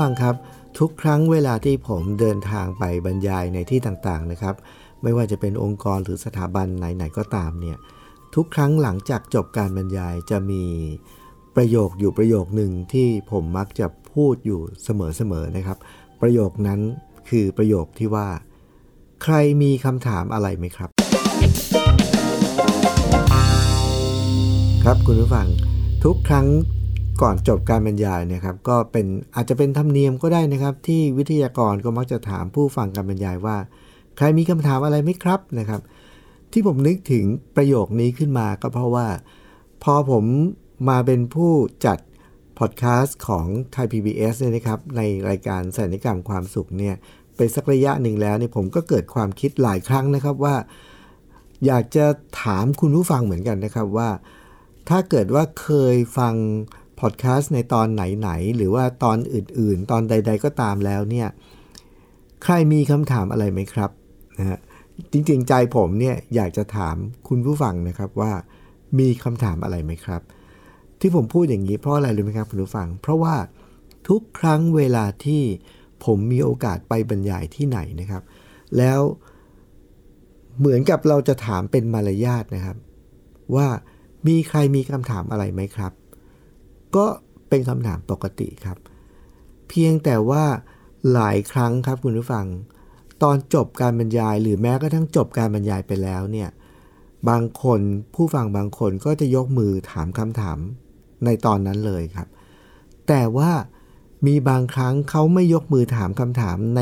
ฟังครับ ทุกครั้งเวลาที่ผมเดินทางไปบรรยายในที่ต่างๆนะครับ ไม่ว่าจะเป็นองค์กรหรือสถาบันไหนๆก็ตามเนี่ยทุกครั้งหลังจากจบการบรรยายจะมีประโยคอยู่ประโยคหนึ่งที่ผมมักจะพูดอยู่เสมอๆนะครับ ประโยคนั้นคือประโยคที่ว่า ใครมีคำถามอะไรไหมครับ ครับคุณผู้ฟังทุกครั้ง ก่อนจบการบรรยายเนะครับ ก็เป็นอาจจะเป็นธรรมเนียมก็ได้นะครับ ที่วิทยากรก็มักจะถามผู้ฟังการบรรยายว่า ใครมีคำถามอะไรไหมครับนะครับ ที่ผมนึกถึงประโยคนี้ขึ้นมาก็เพราะว่า พอผมมาเป็นผู้จัดพอดแคสต์ของไทย PBS เนี่ยนะครับ ในรายการสัญญกรรมความสุขเนี่ยไปสักระยะหนึ่งแล้วเนี่ยผมก็เกิดความคิดหลายครั้งนะครับว่า อยากจะถามคุณผู้ฟังเหมือนกันนะครับว่า ถ้าเกิดว่าเคยฟัง พอดแคสต์ในตอนไหนๆหรือว่าตอนอื่นๆ ตอนใด ๆ ก็ตามแล้วเนี่ยใครมีคำถามอะไรไหมครับนะฮะจริงๆใจผมเนี่ยอยากจะถามคุณผู้ฟังนะครับว่ามีคำถามอะไรไหมครับ ที่ผมพูดอย่างนี้เพราะอะไรรู้ไหมครับคุณผู้ฟัง เพราะว่าทุกครั้งเวลาที่ผมมีโอกาสไปบรรยายที่ไหนนะครับ แล้วเหมือนกับเราจะถามเป็นมารยาทนะครับ ว่ามีใครมีคำถามอะไรไหมครับ ก็เป็นคำถามปกติครับ เพียงแต่ว่าหลายครั้งครับคุณผู้ฟัง ตอนจบการบรรยาย หรือแม้กระทั่งจบการบรรยายไปแล้วเนี่ยบางคนผู้ฟังบางคนก็จะยกมือถามคำถามในตอนนั้นเลยครับ แต่ว่ามีบางครั้งเขาไม่ยกมือถามคำถามใน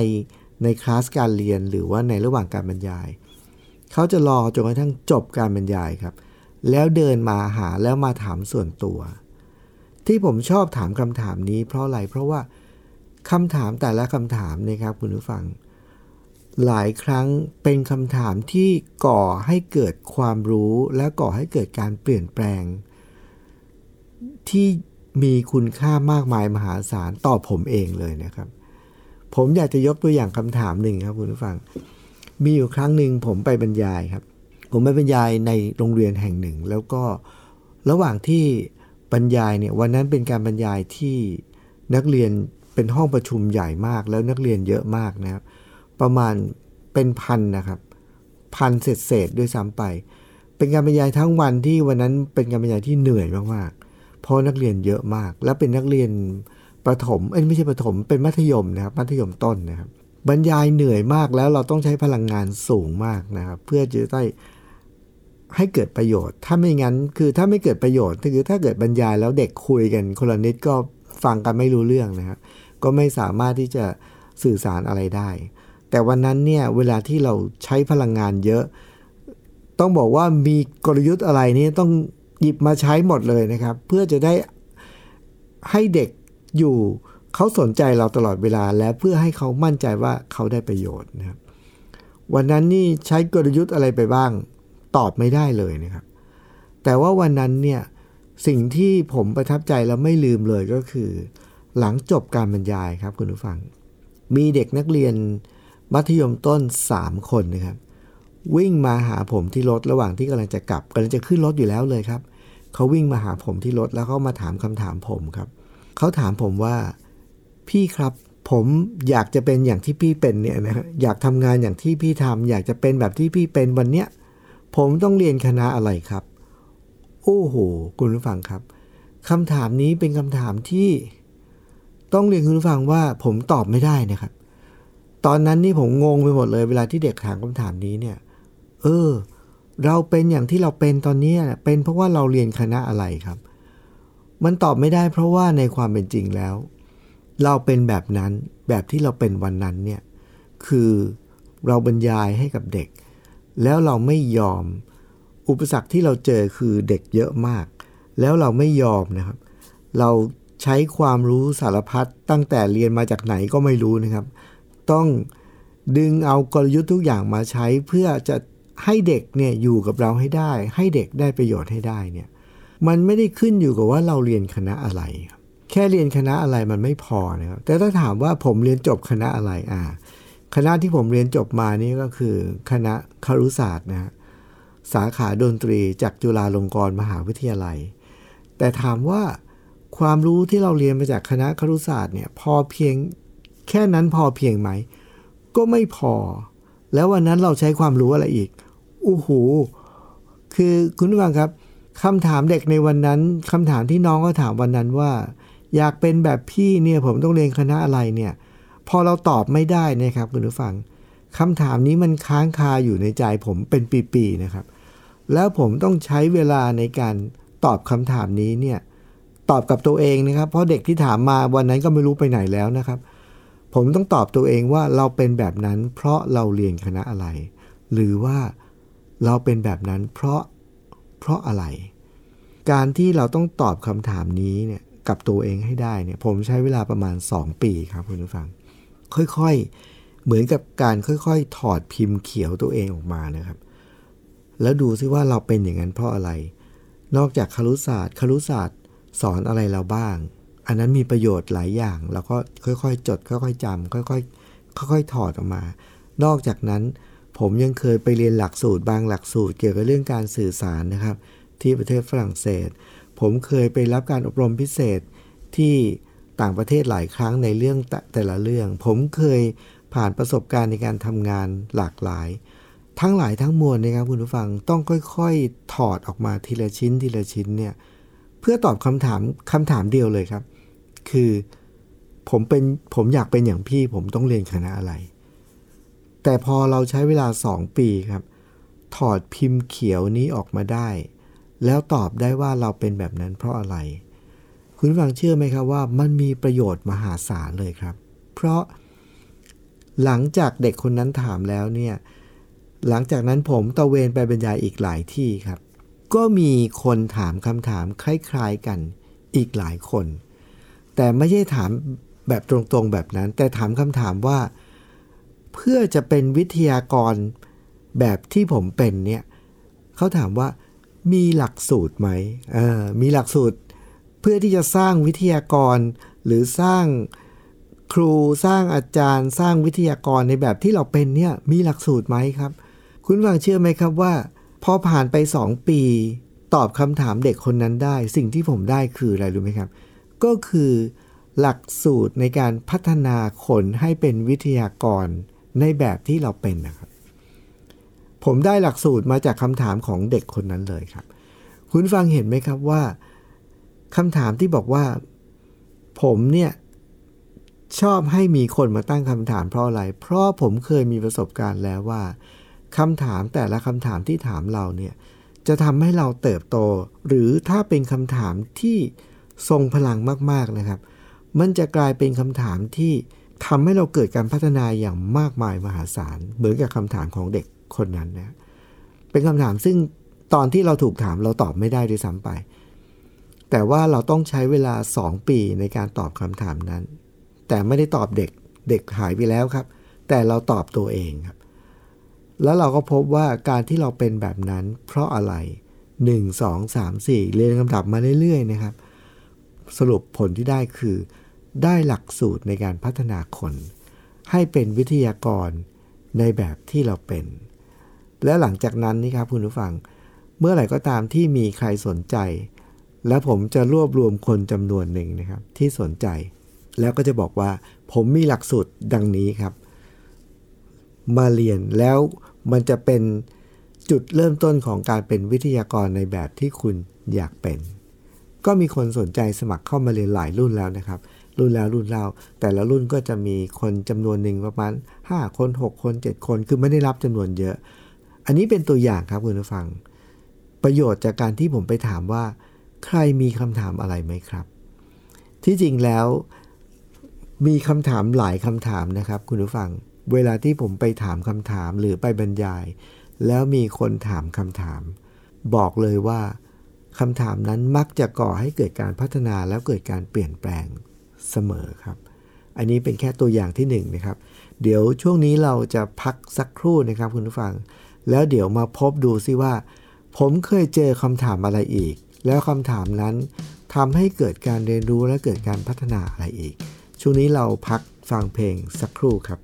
ในคลาสการเรียนหรือว่าในระหว่างการบรรยาย เขาจะรอจนกระทั่งจบการบรรยายครับ แล้วเดินมาหาแล้วมาถามส่วนตัว ที่ผมชอบถามคำถามนี้ เพราะอะไรเพราะว่าคำถามแต่ละคำถามนะครับคุณผู้ฟัง หลายครั้งเป็นคำถามที่ก่อให้เกิดความรู้และก่อให้เกิดการเปลี่ยนแปลง ที่มีคุณค่ามากมายมหาศาลต่อผมเองเลยนะครับ ผมอยากจะยกตัวอย่างคำถามหนึ่งครับคุณผู้ฟัง มีอยู่ครั้งหนึ่งผมไปบรรยายครับ ผมไปบรรยายในโรงเรียนแห่งหนึ่ง แล้วก็ระหว่างที่ บรรยายเนี่ยวันนั้นเป็นการบรรยายที่นักเรียนเป็นห้องประชุมใหญ่มากแล้วนักเรียนเยอะมากนะครับ ประมาณเป็นพันนะครับพันเศษเศษด้วยซ้ำไป เป็นการบรรยายทั้งวันที่วันนั้นเป็นการบรรยายที่เหนื่อยมากๆเพราะนักเรียนเยอะมาก และเป็นนักเรียนประถมเอ้ยไม่ใช่ประถมเป็นมัธยมนะครับ มัธยมต้นนะครับ บรรยายเหนื่อยมากแล้วเราต้องใช้พลังงานสูงมากนะครับ เพื่อจะได้ ให้เกิดประโยชน์ ถ้าไม่งั้นคือถ้าไม่เกิดประโยชน์คือถ้าเกิดบรรยายแล้วเด็กคุยกันคนละนิดก็ฟังกันไม่รู้เรื่องนะครับก็ไม่สามารถที่จะสื่อสารอะไรได้ แต่วันนั้นเนี่ยเวลาที่เราใช้พลังงานเยอะ ต้องบอกว่ามีกลยุทธ์อะไรนี่ต้องหยิบมาใช้หมดเลยนะครับ เพื่อจะได้ให้เด็กอยู่เขาสนใจเราตลอดเวลา และเพื่อให้เขามั่นใจว่าเขาได้ประโยชน์นะครับวันนั้นนี่ใช้กลยุทธ์อะไรไปบ้าง ตอบไม่ได้เลยนะครับ แต่ว่าวันนั้นเนี่ยสิ่งที่ผมประทับใจแล้วไม่ลืมเลยก็คือ หลังจบการบรรยายครับคุณผู้ฟัง มีเด็กนักเรียนมัธยมต้น 3 คนนะครับ วิ่งมาหาผมที่รถระหว่างที่กำลังจะกลับกำลังจะขึ้นรถอยู่แล้วเลยครับเขาวิ่งมาหาผมที่รถแล้วเขามาถามคำถามผมครับเขาถามผมว่าพี่ครับผมอยากจะเป็นอย่างที่พี่เป็นเนี่ยนะอยากทำงานอย่างที่พี่ทำอยากจะเป็นแบบที่พี่เป็นวันเนี้ย ผมต้องเรียนคณะอะไรครับ โอ้โห คุณผู้ฟังครับคำถามนี้เป็นคำถามที่ต้องเรียนคุณผู้ฟังว่าผมตอบไม่ได้นะครับ ตอนนั้นนี่ผมงงไปหมดเลย เวลาที่เด็กถามคำถามนี้เนี่ย เออ เราเป็นอย่างที่เราเป็นตอนนี้เป็นเพราะว่าเราเรียนคณะอะไรครับ มันตอบไม่ได้ เพราะว่าในความเป็นจริงแล้ว เราเป็นแบบนั้นแบบที่เราเป็นวันนั้นเนี่ย คือเราบรรยายให้กับเด็ก แล้วเราไม่ยอม อุปสรรคที่เราเจอคือเด็กเยอะมาก แล้วเราไม่ยอมนะครับ เราใช้ความรู้สารพัดตั้งแต่เรียนมาจากไหนก็ไม่รู้นะครับ ต้องดึงเอากลยุทธ์ทุกอย่างมาใช้เพื่อจะให้เด็กเนี่ยอยู่กับเราให้ได้ ให้เด็กได้ประโยชน์ให้ได้เนี่ยมันไม่ได้ขึ้นอยู่กับว่าเราเรียนคณะอะไร แค่เรียนคณะอะไรมันไม่พอนะครับแต่ถ้าถามว่าผมเรียนจบคณะอะไรอ่า คณะที่ผมเรียนจบมานี่ก็คือ คณะครุศาสตร์นะสาขาดนตรีจากจุฬาลงกรณ์มหาวิทยาลัย แต่ถามว่าความรู้ที่เราเรียนมาจากคณะครุศาสตร์เนี่ยพอเพียงแค่นั้นพอเพียงไหม ก็ไม่พอ แล้ววันนั้นเราใช้ความรู้อะไรอีกอู้หูคือคุณผู้ฟังครับคำถามเด็กในวันนั้นคำถามที่น้องก็ถามวันนั้นว่า อยากเป็นแบบพี่เนี่ยผมต้องเรียนคณะอะไรเนี่ย พอเราตอบไม่ได้นะครับคุณผู้ฟังคำถามนี้มันค้างคาอยู่ในใจผมเป็นปีๆนะครับ แล้วผมต้องใช้เวลาในการตอบคำถามนี้เนี่ยตอบกับตัวเองนะครับ เพราะเด็กที่ถามมาวันนั้นก็ไม่รู้ไปไหนแล้วนะครับ ผมต้องตอบตัวเองว่าเราเป็นแบบนั้นเพราะเราเรียนคณะอะไร หรือว่าเราเป็นแบบนั้นเพราะเพราะอะไร การที่เราต้องตอบคำถามนี้เนี่ยกับตัวเองให้ได้เนี่ยผมใช้เวลาประมาณ 2 ปีครับคุณผู้ฟัง ค่อยๆ เหมือนกับการค่อยๆ ถอดพิมพ์เขียวตัวเองออกมานะครับ แล้วดูซิว่าเราเป็นอย่างนั้นเพราะอะไร นอกจากครุศาสตร์ครุศาสตร์สอนอะไรเราบ้าง อันนั้นมีประโยชน์หลายอย่างเราก็ค่อยๆ จด ค่อยๆจำค่อยๆ ค่อยๆ ถอดออกมา นอกจากนั้นผมยังเคยไปเรียนหลักสูตรบางหลักสูตรเกี่ยวกับเรื่องการสื่อสารนะครับ ที่ประเทศฝรั่งเศส ผมเคยไปรับการอบรมพิเศษที่ ต่างประเทศหลายครั้งในเรื่องแต่แต่ละเรื่อง ผมเคยผ่านประสบการณ์ในการทำงานหลากหลาย ทั้งหลายทั้งมวลนะครับคุณผู้ฟังต้องค่อยๆ ถอดออกมาทีละชิ้นทีละชิ้นเนี่ยเพื่อตอบคำถามคำถามเดียวเลยครับ คือผมเป็นผมอยากเป็นอย่างพี่ ผมต้องเรียนคณะอะไร แต่พอเราใช้เวลา 2 ปีครับ ถอดพิมพ์เขียวนี้ออกมาได้ แล้วตอบได้ว่าเราเป็นแบบนั้นเพราะอะไร คุณฟังเชื่อไหมครับว่ามันมีประโยชน์มหาศาลเลยครับ เพราะหลังจากเด็กคนนั้นถามแล้วเนี่ย หลังจากนั้นผมตะเวนไปบรรยายอีกหลายที่ครับ ก็มีคนถามคำถามคล้ายๆกันอีกหลายคน แต่ไม่ใช่ถามแบบตรงๆแบบนั้น แต่ถามคำถามว่า เพื่อจะเป็นวิทยากรแบบที่ผมเป็นเนี่ยเขาถามว่ามีหลักสูตรไหมเออมีหลักสูตร พื่อที่จะสร้างวิทยากร หรือสร้างครูสร้างอาจารย์ สร้างวิทยากรในแบบที่เราเป็นเนี่ยมีหลักสูตรไหมครับ คุณฟังเชื่อไหมครับว่า พอผ่านไป 2 ปี ตอบคำถามเด็กคนนั้นได้ สิ่งที่ผมได้คืออะไรรู้ไหมครับ ก็คือหลักสูตรในการพัฒนาคนให้เป็นวิทยากรในแบบที่เราเป็นนะครับ ผมได้หลักสูตรมาจากคำถามของเด็กคนนั้นเลยครับ คุณฟังเห็นไหมครับว่า คำถามที่บอกว่า ผมเนี่ยชอบให้มีคนมาตั้งคำถามเพราะอะไร เพราะผมเคยมีประสบการณ์แล้วว่าคำถามแต่ละคำถามที่ถามเราเนี่ยจะทำให้เราเติบโต หรือถ้าเป็นคำถามที่ทรงพลังมากๆนะครับ มันจะกลายเป็นคำถามที่ทำให้เราเกิดการพัฒนาอย่างมากมายมหาศาล เหมือนกับคำถามของเด็กคนนั้นนะเป็นคำถามซึ่งตอนที่เราถูกถามเราตอบไม่ได้ด้วยซ้ำไป แต่ว่าเราต้องใช้เวลา 2 ปีในการตอบคำถามนั้น แต่ไม่ได้ตอบเด็กเด็กหายไปแล้วครับ แต่เราตอบตัวเองครับ แล้วเราก็พบว่าการที่เราเป็นแบบนั้น เพราะอะไร 1 2 3 4 เรียนคำดับมาเรื่อยๆนะครับ สรุปผลที่ได้คือ ได้หลักสูตรในการพัฒนาคน ให้เป็นวิทยากรในแบบที่เราเป็น และหลังจากนั้นนี่ครับคุณผู้ฟัง เมื่อไหร่ก็ตามที่มีใครสนใจ แล้วผมจะรวบรวมคนจำนวนหนึ่งนะครับ ที่สนใจ แล้วก็จะบอกว่า ผมมีหลักสูตรดังนี้ครับ มาเรียนแล้วมันจะเป็นจุดเริ่มต้นของการเป็นวิทยากรในแบบที่คุณอยากเป็น ก็มีคนสนใจสมัครเข้ามาเรียนหลายรุ่นแล้วนะครับ รุ่นแล้วรุ่นเล่าแต่ละรุ่นก็จะมีคนจำนวนหนึ่งประมาณ 5 คน 6 คน 7 คน คือไม่ได้รับจำนวนเยอะ อันนี้เป็นตัวอย่างครับคุณผู้ฟัง ประโยชน์จากการที่ผมไปถามว่า ใครมีคำถามอะไรไหมครับ ที่จริงแล้วมีคำถามหลายคำถามนะครับ คุณผู้ฟัง เวลาที่ผมไปถามคำถามหรือไปบรรยาย แล้วมีคนถามคำถาม บอกเลยว่าคำถามนั้นมักจะก่อให้เกิดการพัฒนาแล้วเกิดการเปลี่ยนแปลงเสมอครับ อันนี้เป็นแค่ตัวอย่างที่1นนะครับ เดี๋ยวช่วงนี้เราจะพักสักครู่นะครับคุณผู้ฟัง แล้วเดี๋ยวมาพบดูซิว่า ผมเคยเจอคำถามอะไรอีก แล้วคำถามนั้นทำให้เกิดการเรียนรู้และเกิดการพัฒนาอะไรอีก ช่วงนี้เราพักฟังเพลงสักครู่ครับ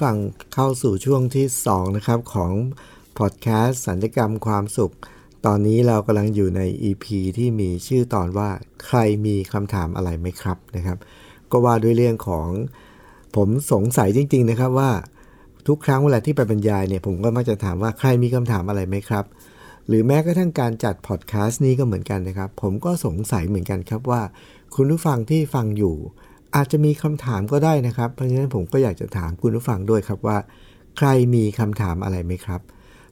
ผู้ฟังเข้าสู่ช่วงที่ 2 นะครับ ของพอดแคสต์สัญญกรรมความสุข ตอนนี้เรากำลังอยู่ใน EP ที่มีชื่อตอนว่าใครมีคำถามอะไรไหมครับนะครับ ก็ว่าด้วยเรื่องของผมสงสัยจริง ๆ นะครับว่าทุกครั้งเวลาที่ไปบรรยายเนี่ยผมก็มักจะถามว่าใครมีคำถามอะไรไหมครับ หรือแม้กระทั่งการจัดพอดแคสต์นี้ก็เหมือนกันนะครับ ผมก็สงสัยเหมือนกันครับว่า คุณผู้ฟังที่ฟังอยู่ อาจจะมีคำถามก็ได้นะครับ เพราะฉะนั้นผมก็อยากจะถามคุณผู้ฟังด้วยครับว่า ใครมีคำถามอะไรไหมครับ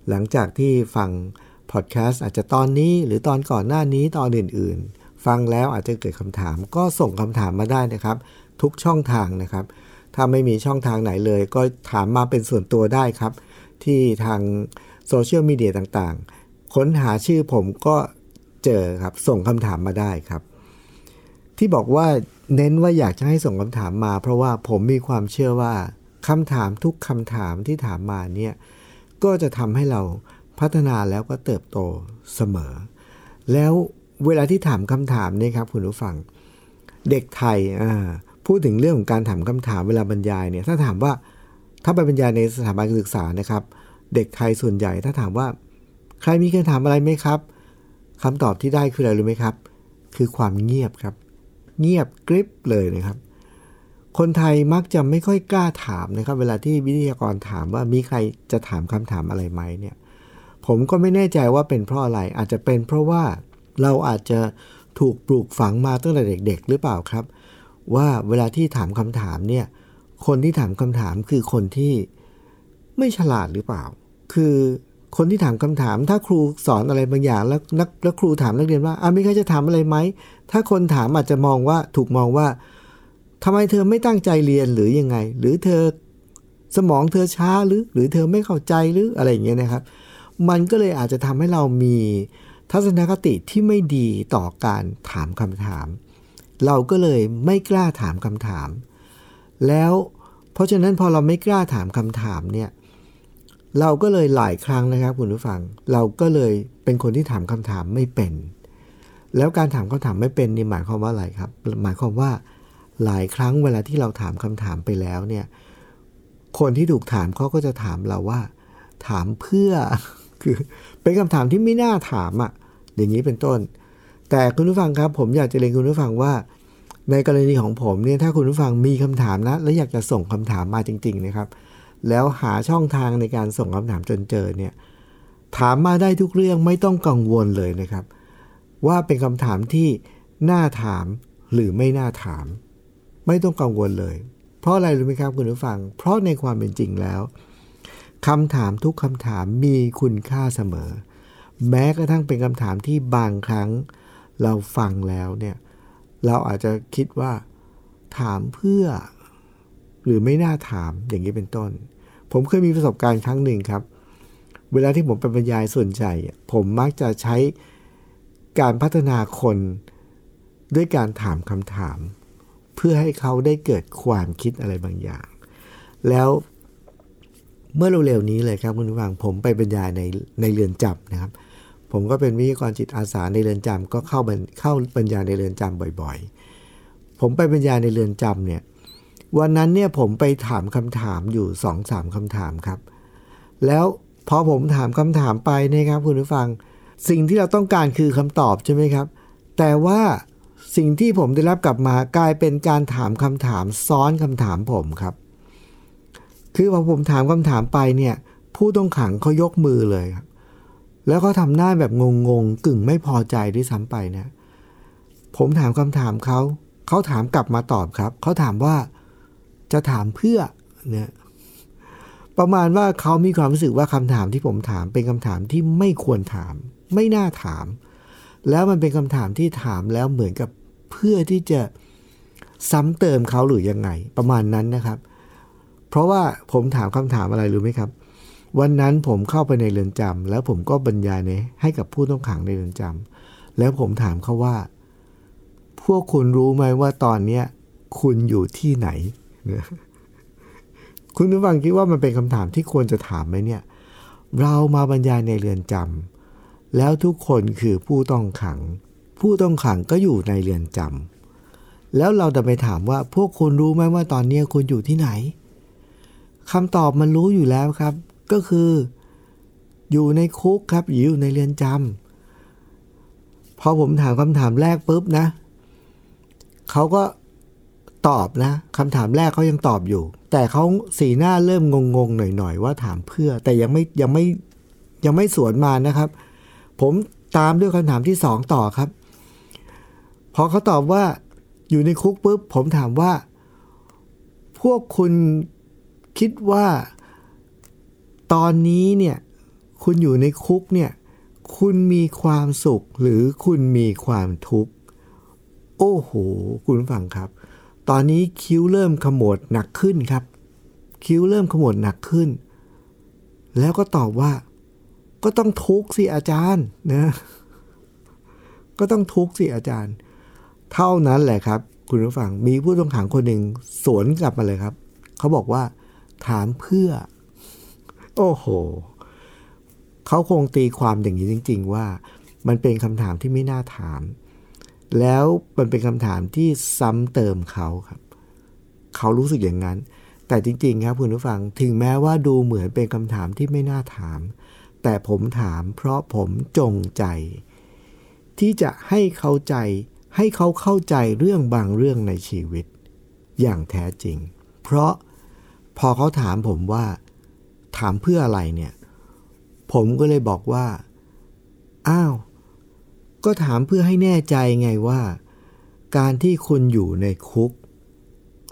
หลังจากที่ฟังพอดแคสต์อาจจะตอนนี้หรือตอนก่อนหน้านี้ตอนอื่น ๆ ฟังแล้วอาจจะเกิดคำถาม ก็ส่งคำถามมาได้นะครับ ทุกช่องทางนะครับ ถ้าไม่มีช่องทางไหนเลย ก็ถามมาเป็นส่วนตัวได้ครับ ที่ทางโซเชียลมีเดียต่างๆ ค้นหาชื่อผมก็เจอครับ ส่งคำถามมาได้ครับ ที่บอกว่าเน้นว่าอยากจะให้ส่งคำถามมา เพราะว่าผมมีความเชื่อว่าคำถามทุกคำถามที่ถามมาเนี่ยก็จะทำให้เราพัฒนาแล้วก็เติบโตเสมอ แล้วเวลาที่ถามคำถามเนี่ยครับคุณผู้ฟัง เด็กไทยพูดถึงเรื่องของการถามคำถามเวลาบรรยายเนี่ยถ้าถามว่าถ้าไปบรรยายในสถาบันศึกษานะครับ เด็กไทยส่วนใหญ่ถ้าถามว่า ใครมีคำถามอะไรไหมครับคำตอบที่ได้คืออะไรรู้ไหมครับ คือความเงียบครับ เงียบกริบเลยนะครับ คนไทยมักจะไม่ค่อยกล้าถามนะครับ เวลาที่วิทยากรถามว่ามีใครจะถามคำถามอะไรไหมเนี่ย ผมก็ไม่แน่ใจว่าเป็นเพราะอะไร อาจจะเป็นเพราะว่าเราอาจจะถูกปลูกฝังมาตั้งแต่เด็ก ๆ หรือเปล่าครับ ว่าเวลาที่ถามคำถามเนี่ย คนที่ถามคำถามคือคนที่ไม่ฉลาดหรือเปล่า คือ คนที่ถามคำถาม ถ้าครูสอนอะไรบางอย่าง แล้วนักแล้วครูถามนักเรียนว่าอะมีใครจะถามอะไรไหม ถ้าคนถามอาจจะมองว่าถูกมองว่าทำไมเธอไม่ตั้งใจเรียนหรือยังไง หรือเธอสมองเธอช้าหรือหรือเธอไม่เข้าใจหรืออะไรอย่างเงี้ยนะครับ มันก็เลยอาจจะทำให้เรามีทัศนคติที่ไม่ดีต่อการถามคำถาม เราก็เลยไม่กล้าถามคำถาม แล้วเพราะฉะนั้นพอเราไม่กล้าถามคำถามเนี่ย เราก็เลยหลายครั้งนะครับคุณผู้ฟัง เราก็เลยเป็นคนที่ถามคำถามไม่เป็น แล้วการถามคำถามไม่เป็นนี่หมายความว่าอะไรครับ หมายความว่าหลายครั้งเวลาที่เราถามคำถามไปแล้วเนี่ย คนที่ถูกถามเขาก็จะถามเราว่า ถามเพื่อคือเป็นคำถามที่ไม่น่าถามอะ่ะ อย่างนี้เป็นต้น แต่คุณผู้ฟังครับ ผมอยากจะเรียนคุณผู้ฟังว่า ในกรณีของผมเนี่ยถ้าคุณผู้ฟังมีคำถามนะ แล้วอยากจะส่งคำถามมาจริง ๆ นะครับ แล้วหาช่องทางในการส่งคำถามจนเจอเนี่ยถามมาได้ทุกเรื่องไม่ต้องกังวลเลยนะครับ ว่าเป็นคำถามที่น่าถามหรือไม่น่าถาม ไม่ต้องกังวลเลย เพราะอะไรรู้ไหมครับคุณผู้ฟัง เพราะในความเป็นจริงแล้วคำถามทุกคำถามมีคุณค่าเสมอ แม้กระทั่งเป็นคำถามที่บางครั้งเราฟังแล้วเนี่ยเราอาจจะคิดว่าถามเพื่อ หรือไม่น่าถามอย่างนี้เป็นต้น ผมเคยมีประสบการณ์ครั้งหนึ่งครับ เวลาที่ผมไปบรรยายส่วนใหญ่ ผมมักจะใช้การพัฒนาคนด้วยการถามคำถาม เพื่อให้เขาได้เกิดความคิดอะไรบางอย่าง แล้วเมื่อเร็วๆนี้เลยครับคุณผู้ฟังผมไปบรรยายในในเรือนจำนะครับ ผมก็เป็นวิทยากรจิตอาสาในเรือนจำก็เข้าบรรเข้าบรรยายในเรือนจำบ่อย ๆ ผมไปบรรยายในเรือนจำเนี่ย วันนั้นเนี่ยผมไปถามคำถามอยู่สองสามคำถามครับ แล้วพอผมถามคำถามไปนะครับคุณผู้ฟัง สิ่งที่เราต้องการคือคำตอบใช่ไหมครับ แต่ว่าสิ่งที่ผมได้รับกลับมากลายเป็นการถามคำถามซ้อนคำถามผมครับ คือพอผมถามคำถามไปเนี่ย ผู้ต้องขังเขายกมือเลยครับแล้วเขาทำหน้าแบบงงๆกึ่งไม่พอใจด้วยซ้ำไปนะ ผมถามคำถามเขา เขาถามกลับมาตอบครับ เขาถามว่า จะถามเพื่อเนี่ยประมาณว่าเขามีความรู้สึกว่าคำถามที่ผมถามเป็นคำถามที่ไม่ควรถาม ไม่น่าถาม แล้วมันเป็นคำถามที่ถามแล้วเหมือนกับเพื่อที่จะซ้ำเติมเขาหรือยังไง ประมาณนั้นนะครับ เพราะว่าผมถามคำถามอะไรรู้ไหมครับ วันนั้นผมเข้าไปในเรือนจำแล้วผมก็บรรยายในให้กับผู้ต้องขังในเรือนจำแล้วผมถามเขาว่า พวกคุณรู้ไหมว่าตอนเนี้ยคุณอยู่ที่ไหน คุณผู้ฟังคิดว่ามันเป็นคำถามที่ควรจะถามไหมเนี่ย เรามาบรรยายในเรือนจำแล้วทุกคนคือผู้ต้องขัง ผู้ต้องขังก็อยู่ในเรือนจำแล้วเราจะไปถามว่าพวกคุณรู้ไหมว่าตอนนี้คุณอยู่ที่ไหนคำตอบมันรู้อยู่แล้วครับ ก็คือ อยู่ในคุกครับอยู่ในเรือนจำพอผมถามคำถามแรกปุ๊บนะเขาก็ ตอบนะคำถามแรกเขายังตอบอยู่ แต่เขาสีหน้าเริ่มงงๆหน่อยๆว่าถามเพื่อ แต่ยังไม่ยังไม่ยังไม่สวนมานะครับ ผมตามด้วยคำถามที่สองต่อครับ พอเขาตอบว่าอยู่ในคุกปุ๊บผมถามว่า พวกคุณคิดว่า ตอนนี้เนี่ย คุณอยู่ในคุกเนี่ย คุณมีความสุขหรือคุณมีความทุกข์ โอ้โห คุณฟังครับ ตอนนี้คิ้วเริ่มขมวดหนักขึ้นครับ คิ้วเริ่มขมวดหนักขึ้น แล้วก็ตอบว่า ก็ต้องทุกข์สิอาจารย์นะก็ต้องทุกข์สิอาจารย์ เท่านั้นแหละครับ คุณผู้ฟังมีผู้ต้องขังคนหนึ่งสวนกลับมาเลยครับ เขาบอกว่า ถามเพื่อ โอ้โหเขาคงตีความอย่างนี้จริง ๆ ว่า มันเป็นคำถามที่ไม่น่าถาม แล้วมันเป็นคำถามที่ซ้ำเติมเขาครับ เขารู้สึกอย่างนั้น แต่จริง ๆ ครับคุณผู้ฟังถึงแม้ว่าดูเหมือนเป็นคำถามที่ไม่น่าถาม แต่ผมถามเพราะผมจงใจ ที่จะให้เข้าใจ ให้เขาเข้าใจเรื่องบางเรื่องในชีวิต อย่างแท้จริง เพราะพอเขาถามผมว่า ถามเพื่ออะไรเนี่ย ผมก็เลยบอกว่า อ้าว ก็ถามเพื่อให้แน่ใจไงว่า การที่คุณอยู่ในคุก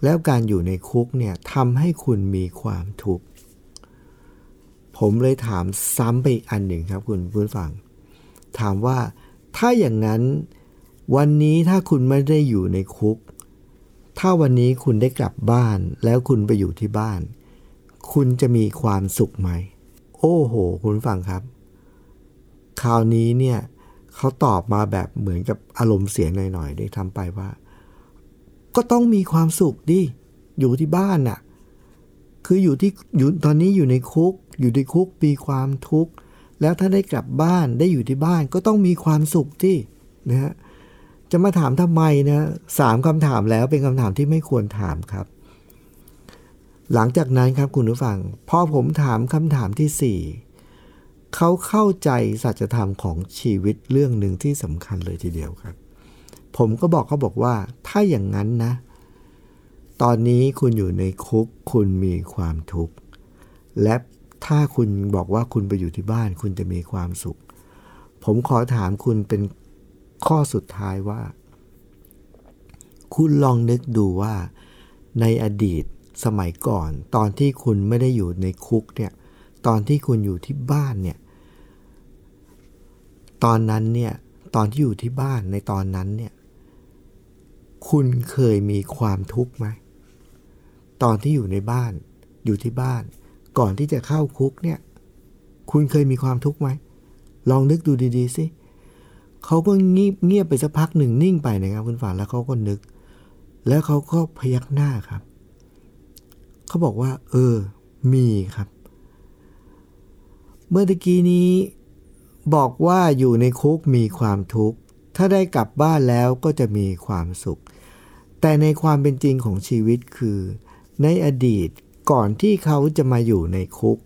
แล้วการอยู่ในคุกเนี่ยทำให้คุณมีความทุกข์ผมเลยถามซ้ำไปอีกอันหนึ่งครับคุณผู้ฟัง ถามว่าถ้าอย่างนั้นวันนี้ถ้าคุณไม่ได้อยู่ในคุก ถ้าวันนี้คุณได้กลับบ้านแล้วคุณไปอยู่ที่บ้าน คุณจะมีความสุขไหม โอ้โห คุณฟังครับ คราวนี้เนี่ย เขาตอบมาแบบเหมือนกับอารมณ์เสียหน่อยๆได้ทำไปว่า ก็ต้องมีความสุขดิ อยู่ที่บ้านน่ะ คืออยู่ที่อยู่ตอนนี้อยู่ในคุก อยู่ในคุกมีความทุกข์ แล้วถ้าได้กลับบ้านได้อยู่ที่บ้านก็ต้องมีความสุขที่นะฮะจะมาถามทำไมนะสามคำถามแล้วเป็นคำถามที่ไม่ควรถามครับ หลังจากนั้นครับคุณผู้ฟัง พอผมถามคำถามที่สี่ เขาเข้าใจสัจธรรมของชีวิตเรื่องหนึ่งที่สำคัญเลยทีเดียวครับ ผมก็บอกเขาบอกว่า ถ้าอย่างนั้นนะ ตอนนี้คุณอยู่ในคุก คุณมีความทุกข์ และถ้าคุณบอกว่าคุณไปอยู่ที่บ้าน คุณจะมีความสุข ผมขอถามคุณเป็นข้อสุดท้ายว่า คุณลองนึกดูว่า ในอดีตสมัยก่อน ตอนที่คุณไม่ได้อยู่ในคุกเนี่ย ตอนที่คุณอยู่ที่บ้านเนี่ย ตอนนั้นเนี่ย ตอนที่อยู่ที่บ้านในตอนนั้นเนี่ย คุณเคยมีความทุกข์ไหม ตอนที่อยู่ในบ้าน อยู่ที่บ้าน ก่อนที่จะเข้าคุกเนี่ย คุณเคยมีความทุกข์ไหม ลองนึกดูดีๆสิเขาก็เงียบเงียบไปสักพักหนึ่งนิ่งไปนะครับคุณฝันแล้วเขาก็นึก แล้วเขาก็พยักหน้าครับ เขาบอกว่า เออ มีครับ เมื่อตะกี้นี้ บอกว่าอยู่ในคุกมีความทุกข์ ถ้าได้กลับบ้านแล้วก็จะมีความสุข แต่ในความเป็นจริงของชีวิตคือ ในอดีตก่อนที่เขาจะมาอยู่ในคุก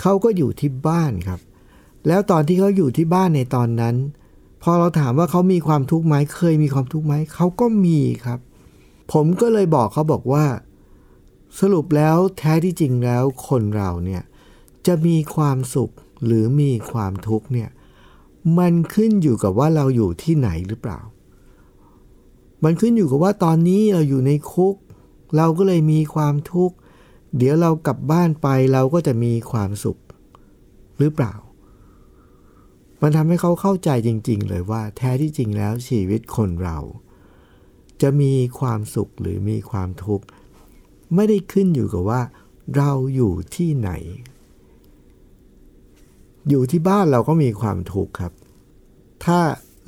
เขาก็อยู่ที่บ้านครับ แล้วตอนที่เขาอยู่ที่บ้านในตอนนั้น พอเราถามว่าเขามีความทุกข์ไหมเคยมีความทุกข์ไหมเขาก็มีครับ ผมก็เลยบอกเขาบอกว่า สรุปแล้วแท้ที่จริงแล้วคนเราเนี่ยจะมีความสุข หรือมีความทุกข์เนี่ยมันขึ้นอยู่กับว่าเราอยู่ที่ไหนหรือเปล่า มันขึ้นอยู่กับว่าตอนนี้เราอยู่ในคุก เราก็เลยมีความทุกข์ เดี๋ยวเรากลับบ้านไปเราก็จะมีความสุขหรือเปล่า มันทำให้เขาเข้าใจจริง ๆ เลยว่าแท้ที่จริงแล้วชีวิตคนเรา จะมีความสุขหรือมีความทุกข์ ไม่ได้ขึ้นอยู่กับว่า เราอยู่ที่ไหน อยู่ที่บ้านเราก็มีความทุกข์ครับ ถ้า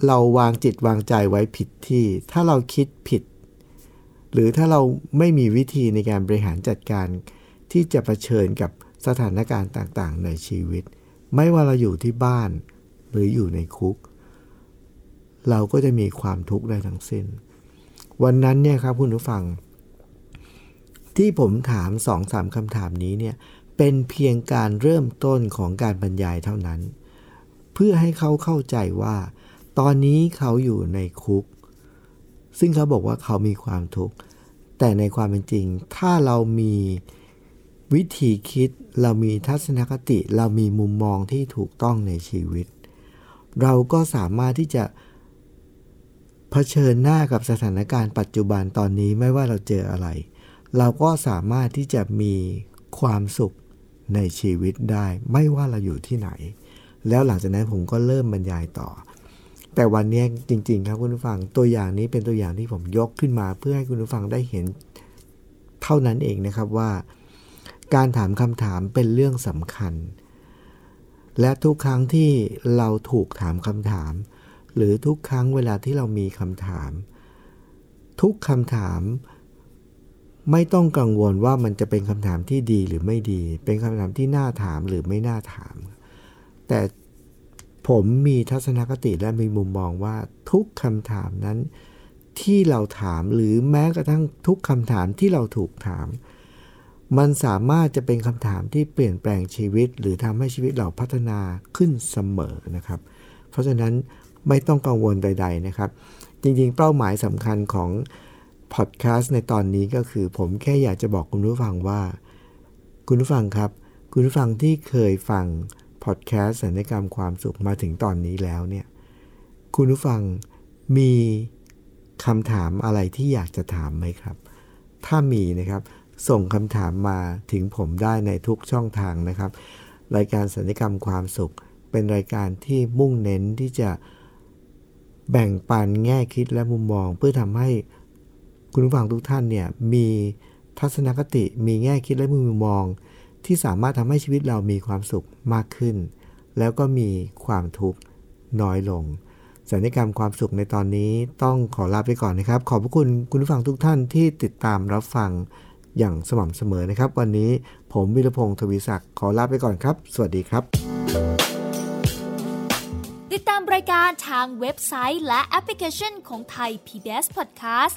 เราวางจิตวางใจไว้ผิดที่ ถ้าเราคิดผิด หรือถ้าเราไม่มีวิธีในการบริหารจัดการ ที่จะะเผชิญกับสถานการณ์ต่างๆ ในชีวิต ไม่ว่าเราอยู่ที่บ้าน หรืออยู่ในคุก เราก็จะมีความทุกข์ได้ทั้งสิ้น วันนั้นเนี่ยครับคุณผู้ฟัง ที่ผมถามสองสามคำถามนี้เนี่ย เป็นเพียงการเริ่มต้นของการบรรยายเท่านั้น เพื่อให้เขาเข้าใจว่า ตอนนี้เขาอยู่ในคุก ซึ่งเขาบอกว่าเขามีความทุกข์แต่ในความเป็นจริง ถ้าเรามีวิธีคิด เรามีทัศนคติ เรามีมุมมองที่ถูกต้องในชีวิต เราก็สามารถที่จะเผชิญหน้ากับสถานการณ์ปัจจุบันตอนนี้ไม่ว่าเราเจออะไร เราก็สามารถที่จะมีความสุข ในชีวิตได้ ไม่ว่าเราอยู่ที่ไหน แล้วหลังจากนั้นผมก็เริ่มบรรยายต่อ แต่วันนี้จริง ๆ ครับคุณผู้ฟังตัวอย่างนี้เป็นตัวอย่างที่ผมยกขึ้นมา เพื่อให้คุณผู้ฟังได้เห็นเท่านั้นเองนะครับว่า การถามคำถามเป็นเรื่องสำคัญ และทุกครั้งที่เราถูกถามคำถาม หรือทุกครั้งเวลาที่เรามีคำถาม ทุกคำถาม ไม่ต้องกังวลว่ามันจะเป็นคำถามที่ดีหรือไม่ดี เป็นคำถามที่น่าถามหรือไม่น่าถาม แต่ผมมีทัศนคติและมีมุมมองว่าทุกคำถามนั้นที่เราถามหรือแม้กระทั่งทุกคำถามที่เราถูกถาม มันสามารถจะเป็นคำถามที่เปลี่ยนแปลงชีวิต หรือทำให้ชีวิตเราพัฒนาขึ้นเสมอนะครับ เพราะฉะนั้นไม่ต้องกังวลใด ๆนะครับ จริงๆ เป้าหมายสำคัญของ พอดแคสต์ในตอนนี้ก็คือผมแค่อยากจะบอกคุณผู้ฟังว่า คุณผู้ฟังครับ คุณผู้ฟังที่เคยฟังพอดแคสต์สัญญกรรมความสุขมาถึงตอนนี้แล้วเนี่ย คุณผู้ฟังมีคำถามอะไรที่อยากจะถามไหมครับ ถ้ามีนะครับ ส่งคำถามมาถึงผมได้ในทุกช่องทางนะครับ รายการสัญญกรรมความสุข เป็นรายการที่มุ่งเน้นที่จะแบ่งปันแง่คิดและมุมมอง เพื่อทำให้ คุณผู้ฟังทุกท่านเนี่ยมีทัศนคติมีแง่คิดและมุมมอง ที่สามารถทำให้ชีวิตเรามีความสุขมากขึ้น แล้วก็มีความทุกข์น้อยลงสัญญกรรมความสุขในตอนนี้ต้องขอลาไปก่อนนะครับ ขอบพระคุณคุณผู้ฟังทุกท่านที่ติดตามรับฟังอย่างสม่ำเสมอนะครับ วันนี้ผมวิรพงศ์ทวีศักดิ์ขอลาไปก่อนครับ สวัสดีครับ ติดตามรายการทางเว็บไซต์และแอปพลิเคชันของไทย PBS Podcast